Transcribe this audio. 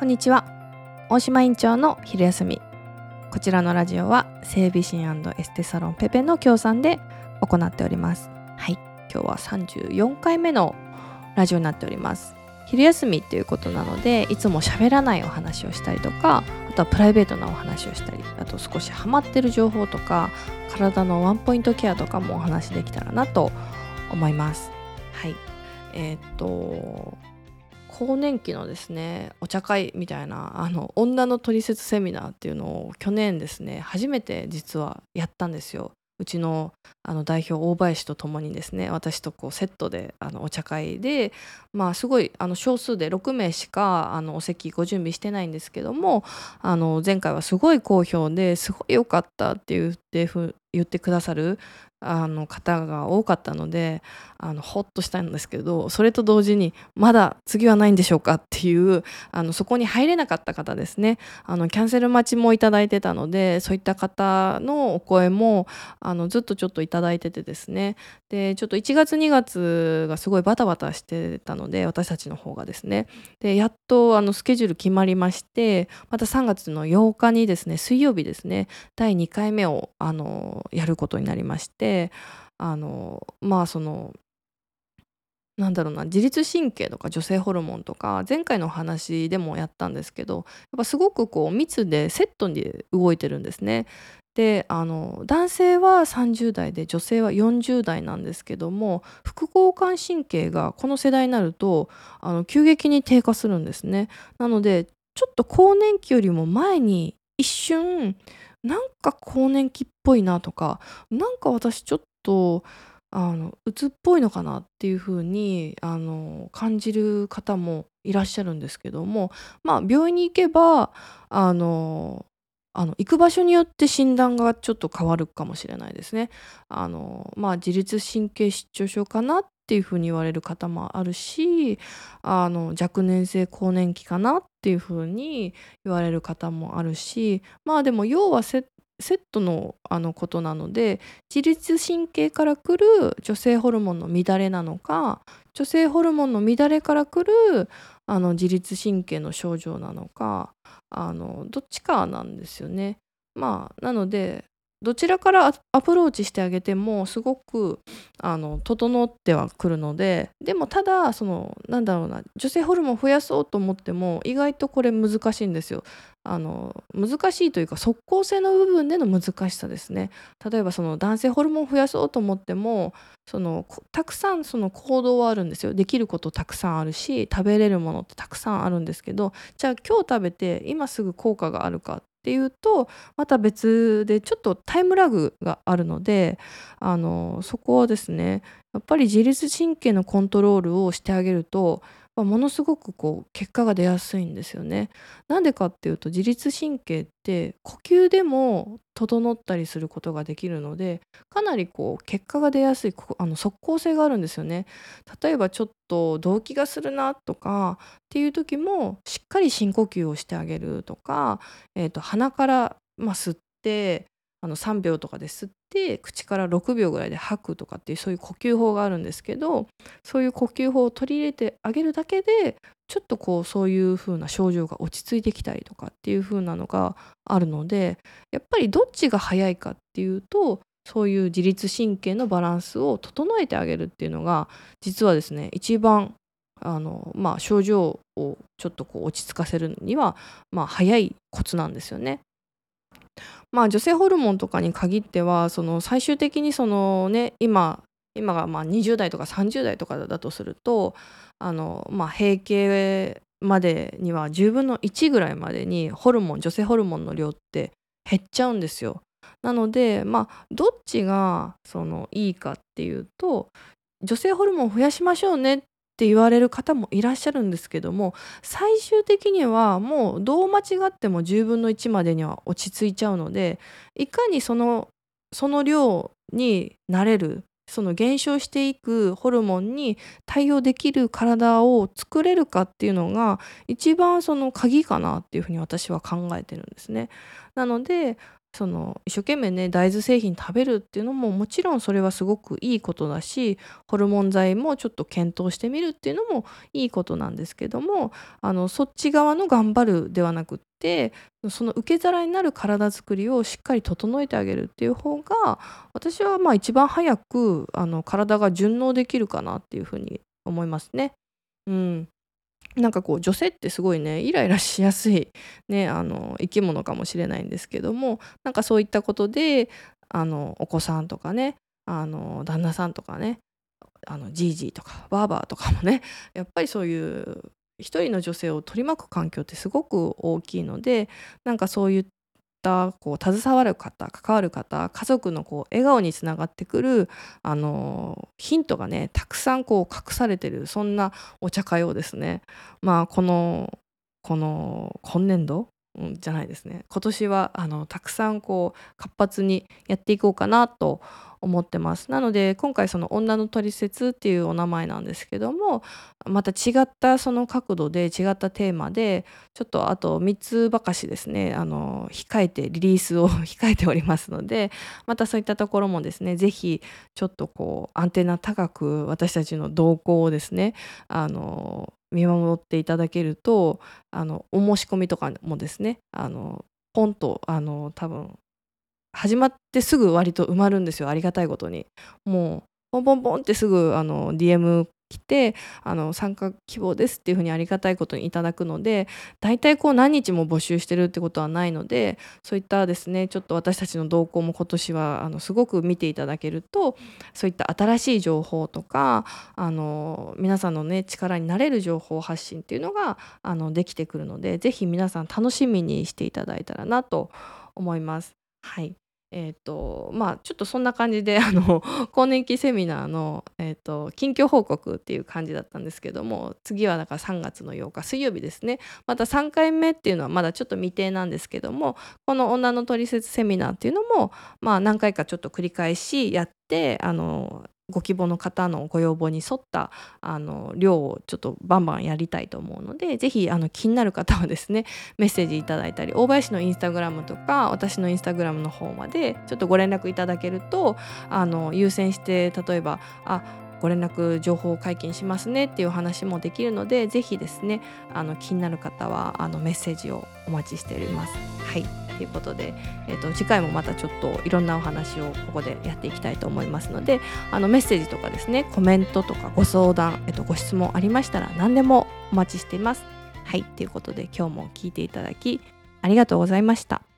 こんにちは。大島院長の昼休み。こちらのラジオは整備士エステサロンペペの協賛で行っております。はい。今日は34回目のラジオになっております。昼休みっていうことなのでいつも喋らないお話をしたりとかあとはプライベートなお話をしたりあと少しハマってる情報とか体のワンポイントケアとかもお話できたらなと思います。はい。えー、っと更年期のですねお茶会みたいなあの女のトリセツセミナーっていうのを去年ですね初めて実はやったんですよ。うちのあの代表大林と共にですね私とこうセットであのお茶会でまあすごいあの少数で6名しかあのお席ご準備してないんですけどもあの前回はすごい好評ですごい良かったって言って言ってくださるあの方が多かったのであのほっとしたんですけどそれと同時にまだ次はないんでしょうかっていうあのそこに入れなかった方ですね。あのキャンセル待ちもいただいてたのでそういった方のお声もあのずっとちょっといただいててですね。でちょっと1月2月がすごいバタバタしてたので私たちの方がですね。でやっとあのスケジュール決まりましてまた3月の8日にですね水曜日ですね第2回目をあのやることになりましてあのまあそのなんだろうな自律神経とか女性ホルモンとか前回の話でもやったんですけどやっぱすごくこう密でセットに動いてるんですね。であの男性は30代で女性は40代なんですけども副交感神経がこの世代になるとあの急激に低下するんですね。なのでちょっと更年期よりも前に一瞬なんか更年期っぽいなとかなんか私ちょっとあの鬱っぽいのかなっていう風にあに感じる方もいらっしゃるんですけどもまあ病院に行けばあのあの行く場所によって診断がちょっと変わるかもしれないですね。あのまあ、自律神経失調症かなっていうふうに言われる方もあるしあの若年性更年期かなっていうふうに言われる方もあるしまあでも要はセセットのあのことなので自律神経からくる女性ホルモンの乱れなのか女性ホルモンの乱れからくるあの自律神経の症状なのかあのどっちかなんですよね。まあなのでどちらからアプローチしてあげてもすごくあの整ってはくるのででもただそのなんだろうな女性ホルモン増やそうと思っても意外とこれ難しいんですよ。あの難しいというか即効性の部分での難しさですね。例えばその男性ホルモンを増やそうと思ってもそのたくさんその行動はあるんですよ。できることたくさんあるし食べれるものってたくさんあるんですけどじゃあ今日食べて今すぐ効果があるかっていうとまた別でちょっとタイムラグがあるのであのそこはですねやっぱり自律神経のコントロールをしてあげるとものすごくこう結果が出やすいんですよね。なんでかっていうと自律神経って呼吸でも整ったりすることができるのでかなりこう結果が出やすいあの即効性があるんですよね。例えばちょっと動悸がするなとかっていう時もしっかり深呼吸をしてあげるとか、えー、と鼻から、まあ、吸ってあの3秒とかで吸って口から6秒ぐらいで吐くとかっていうそういう呼吸法があるんですけどそういう呼吸法を取り入れてあげるだけでちょっとこうそういう風な症状が落ち着いてきたりとかっていう風なのがあるのでやっぱりどっちが早いかっていうとそういう自律神経のバランスを整えてあげるっていうのが実はですね一番あの、まあ、症状をちょっとこう落ち着かせるには、まあ、早いコツなんですよね。まあ、女性ホルモンとかに限ってはその最終的にそのね今今がまあ20代とか30代とかだとするとあの、まあ、閉経までには10分の1ぐらいまでにホルモン女性ホルモンの量って減っちゃうんですよ。なのでまあどっちがそのいいかっていうと女性ホルモン増やしましょうねっって言われる方もいらっしゃるんですけども最終的にはもうどう間違っても10分の1までには落ち着いちゃうのでいかにそのその量になれるその減少していくホルモンに対応できる体を作れるかっていうのが一番その鍵かなっていうふうに私は考えてるんですね。なのでその一生懸命ね大豆製品食べるっていうのももちろんそれはすごくいいことだしホルモン剤もちょっと検討してみるっていうのもいいことなんですけどもあのそっち側の頑張るではなくってその受け皿になる体づくりをしっかり整えてあげるっていう方が私はまあ一番早くあの体が順応できるかなっていうふうに思いますね。うん、なんかこう女性ってすごいねイライラしやすい、ね、あの生き物かもしれないんですけどもなんかそういったことであのお子さんとかねあの旦那さんとかねあのジージーとかバーバーとかもね やっぱりそういう一人の女性を取り巻く環境ってすごく大きいのでなんかそういったこう携わる方関わる方家族のこう笑顔につながってくるあのヒントがねたくさんこう隠されてるそんなお茶会をですねまあこのこの今年度じゃないですね今年はあのたくさんこう活発にやっていこうかなと思ってます。なので今回その女のトリセツっていうお名前なんですけどもまた違ったその角度で違ったテーマでちょっとあと3つばかしですね。あの控えてリリースを 控えておりますのでまたそういったところもですね是非ちょっとこうアンテナ高く私たちの動向をですねあの見守っていただけるとあのお申し込みとかもですねあのポンとあの多分始まってすぐ割と埋まるんですよありがたいことにもうポンポンポンってすぐあの DM 来てあの参加希望ですっていうふうにありがたいことにいただくので大体こう何日も募集してるってことはないのでそういったですねちょっと私たちの動向も今年はあのすごく見ていただけるとそういった新しい情報とかあの皆さんのね力になれる情報発信っていうのがあのできてくるので是非皆さん楽しみにしていただいたらなと思います。はい。えーとまあ、ちょっとそんな感じであの 更年期セミナーの、えーと、近況報告っていう感じだったんですけども次はだから3月の8日水曜日ですね。また3回目っていうのはまだちょっと未定なんですけどもこの女のトリセツセミナーっていうのも、まあ、何回かちょっと繰り返しやってあのご希望の方のご要望に沿ったあの量をちょっとバンバンやりたいと思うので是非あの気になる方はですねメッセージいただいたり大林のインスタグラムとか私のインスタグラムの方までちょっとご連絡いただけるとあの優先して例えばあご連絡情報解禁しますねっていう話もできるので是非ですねあの気になる方はあのメッセージをお待ちしております。はいということで、えーと、次回もまたちょっといろんなお話をここでやっていきたいと思いますのであのメッセージとかですねコメントとかご相談、えーと、ご質問ありましたら何でもお待ちしています。はいということで今日も聞いていただきありがとうございました。